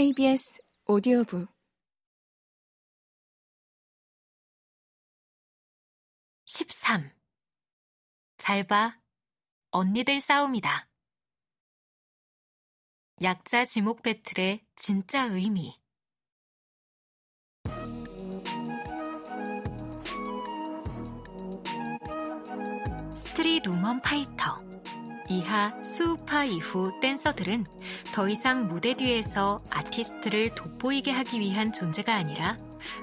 KBS 오디오북 13. 잘 봐. 언니들 싸움이다. 약자 지목 배틀의 진짜 의미. 스트릿 우먼 파이터. 이하 스우파 이후 댄서들은 더 이상 무대 뒤에서 아티스트를 돋보이게 하기 위한 존재가 아니라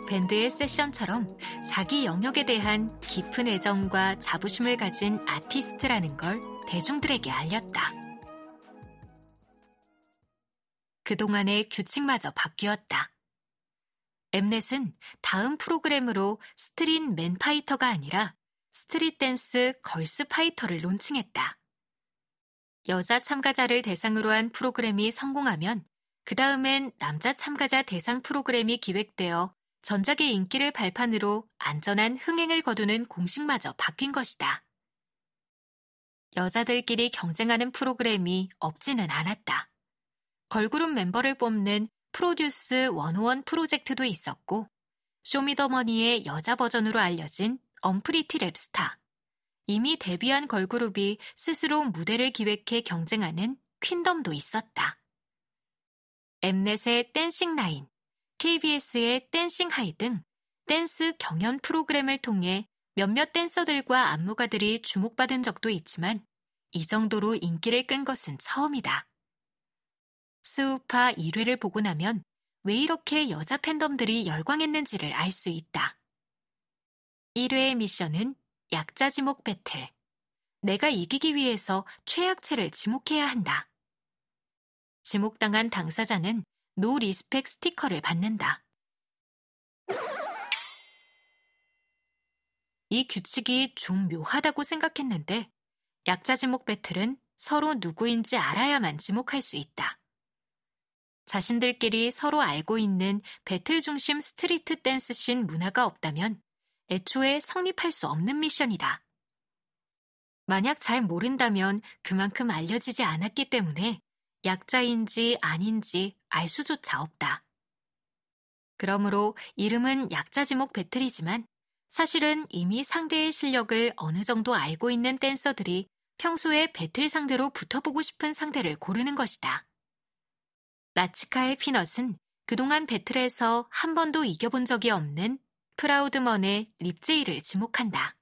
밴드의 세션처럼 자기 영역에 대한 깊은 애정과 자부심을 가진 아티스트라는 걸 대중들에게 알렸다. 그동안의 규칙마저 바뀌었다. 엠넷은 다음 프로그램으로 스트릿 맨파이터가 아니라 스트릿 댄스 걸스 파이터를 론칭했다. 여자 참가자를 대상으로 한 프로그램이 성공하면 그 다음엔 남자 참가자 대상 프로그램이 기획되어 전작의 인기를 발판으로 안전한 흥행을 거두는 공식마저 바뀐 것이다. 여자들끼리 경쟁하는 프로그램이 없지는 않았다. 걸그룹 멤버를 뽑는 프로듀스 101 프로젝트도 있었고, 쇼미더머니의 여자 버전으로 알려진 언프리티 랩스타, 이미 데뷔한 걸그룹이 스스로 무대를 기획해 경쟁하는 퀸덤도 있었다. 엠넷의 댄싱 나인, KBS의 댄싱 하이 등 댄스 경연 프로그램을 통해 몇몇 댄서들과 안무가들이 주목받은 적도 있지만 이 정도로 인기를 끈 것은 처음이다. 스우파 1회를 보고 나면 왜 이렇게 여자 팬덤들이 열광했는지를 알 수 있다. 1회의 미션은 약자 지목 배틀. 내가 이기기 위해서 최약체를 지목해야 한다. 지목당한 당사자는 no respect 스티커를 받는다. 이 규칙이 좀 묘하다고 생각했는데 약자 지목 배틀은 서로 누구인지 알아야만 지목할 수 있다. 자신들끼리 서로 알고 있는 배틀 중심 스트리트 댄스 씬 문화가 없다면 애초에 성립할 수 없는 미션이다. 만약 잘 모른다면 그만큼 알려지지 않았기 때문에 약자인지 아닌지 알 수조차 없다. 그러므로 이름은 약자 지목 배틀이지만 사실은 이미 상대의 실력을 어느 정도 알고 있는 댄서들이 평소에 배틀 상대로 붙어보고 싶은 상대를 고르는 것이다. 라치카의 피넛은 그동안 배틀에서 한 번도 이겨본 적이 없는 프라우드먼의 립제이를 지목한다.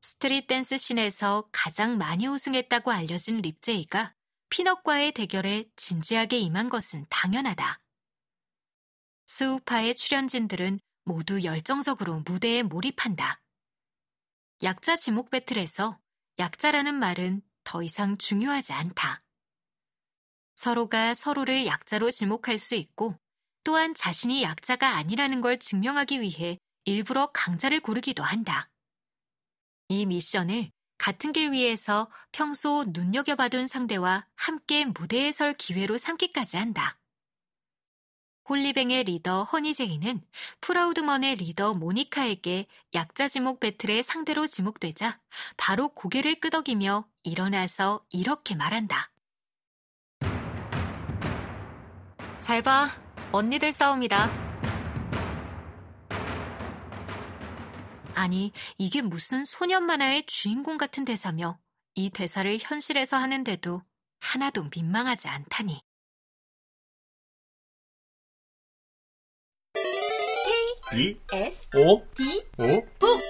street dance scene에서 가장 많이 우승했다고 알려진 립제이가 피넛과의 대결에 진지하게 임한 것은 당연하다. 스우파의 출연진들은 모두 열정적으로 무대에 몰입한다. 약자 지목 배틀에서 약자라는 말은 더 이상 중요하지 않다. 서로가 서로를 약자로 지목할 수 있고 또한 자신이 약자가 아니라는 걸 증명하기 위해 일부러 강자를 고르기도 한다. 이 미션을 같은 길 위에서 평소 눈여겨봐둔 상대와 함께 무대에 설 기회로 삼기까지 한다. 홀리뱅의 리더 허니제이는 프라우드먼의 리더 모니카에게 약자 지목 배틀의 상대로 지목되자 바로 고개를 끄덕이며 일어나서 이렇게 말한다. 잘 봐. 언니들 싸움이다. 아니, 이게 무슨 소년 만화의 주인공 같은 대사며 이 대사를 현실에서 하는데도 하나도 민망하지 않다니. E S O D O 북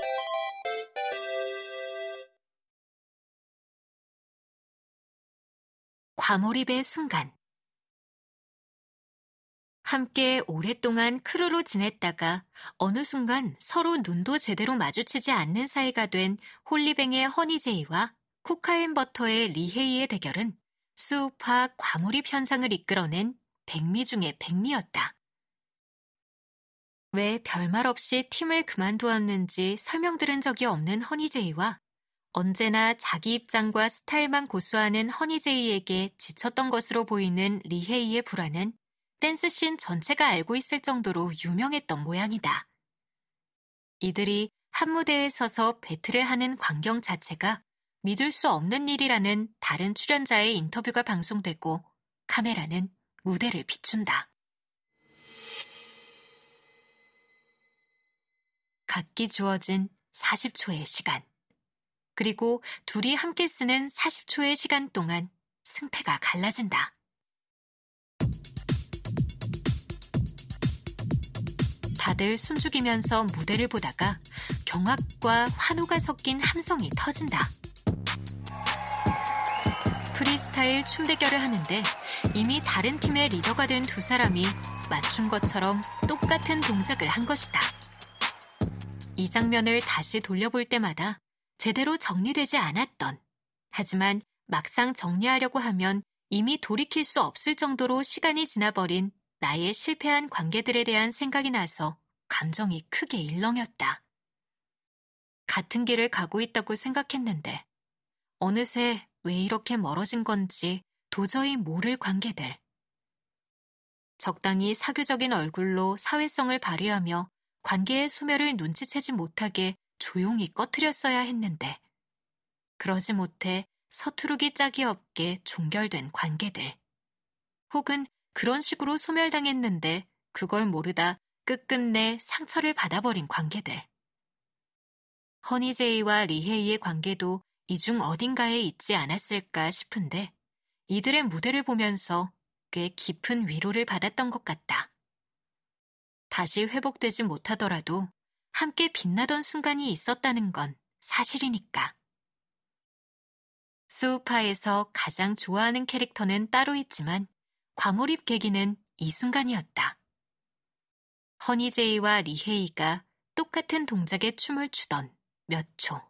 과몰입의 순간. 함께 오랫동안 크루로 지냈다가 어느 순간 서로 눈도 제대로 마주치지 않는 사이가 된 홀리뱅의 허니제이와 코카인 버터의 리헤이의 대결은 수우파 과몰입 현상을 이끌어낸 백미 중의 백미였다. 왜 별말 없이 팀을 그만두었는지 설명 들은 적이 없는 허니제이와 언제나 자기 입장과 스타일만 고수하는 허니제이에게 지쳤던 것으로 보이는 리헤이의 불안은 댄스씬 전체가 알고 있을 정도로 유명했던 모양이다. 이들이 한 무대에 서서 배틀을 하는 광경 자체가 믿을 수 없는 일이라는 다른 출연자의 인터뷰가 방송되고 카메라는 무대를 비춘다. 각기 주어진 40초의 시간. 그리고 둘이 함께 쓰는 40초의 시간 동안 승패가 갈라진다. 다들 숨죽이면서 무대를 보다가 경악과 환호가 섞인 함성이 터진다. 프리스타일 춤 대결을 하는데 이미 다른 팀의 리더가 된 두 사람이 맞춘 것처럼 똑같은 동작을 한 것이다. 이 장면을 다시 돌려볼 때마다 제대로 정리되지 않았던, 하지만 막상 정리하려고 하면 이미 돌이킬 수 없을 정도로 시간이 지나버린 나의 실패한 관계들에 대한 생각이 나서 감정이 크게 일렁였다. 같은 길을 가고 있다고 생각했는데 어느새 왜 이렇게 멀어진 건지 도저히 모를 관계들. 적당히 사교적인 얼굴로 사회성을 발휘하며 관계의 소멸을 눈치채지 못하게 조용히 꺼트렸어야 했는데 그러지 못해 서투르기 짝이 없게 종결된 관계들. 혹은 그런 식으로 소멸당했는데 그걸 모르다 끝끝내 상처를 받아버린 관계들. 허니제이와 리헤이의 관계도 이 중 어딘가에 있지 않았을까 싶은데 이들의 무대를 보면서 꽤 깊은 위로를 받았던 것 같다. 다시 회복되지 못하더라도 함께 빛나던 순간이 있었다는 건 사실이니까. 수우파에서 가장 좋아하는 캐릭터는 따로 있지만 과몰입 계기는 이 순간이었다. 허니제이와 리헤이가 똑같은 동작에 춤을 추던 몇 초.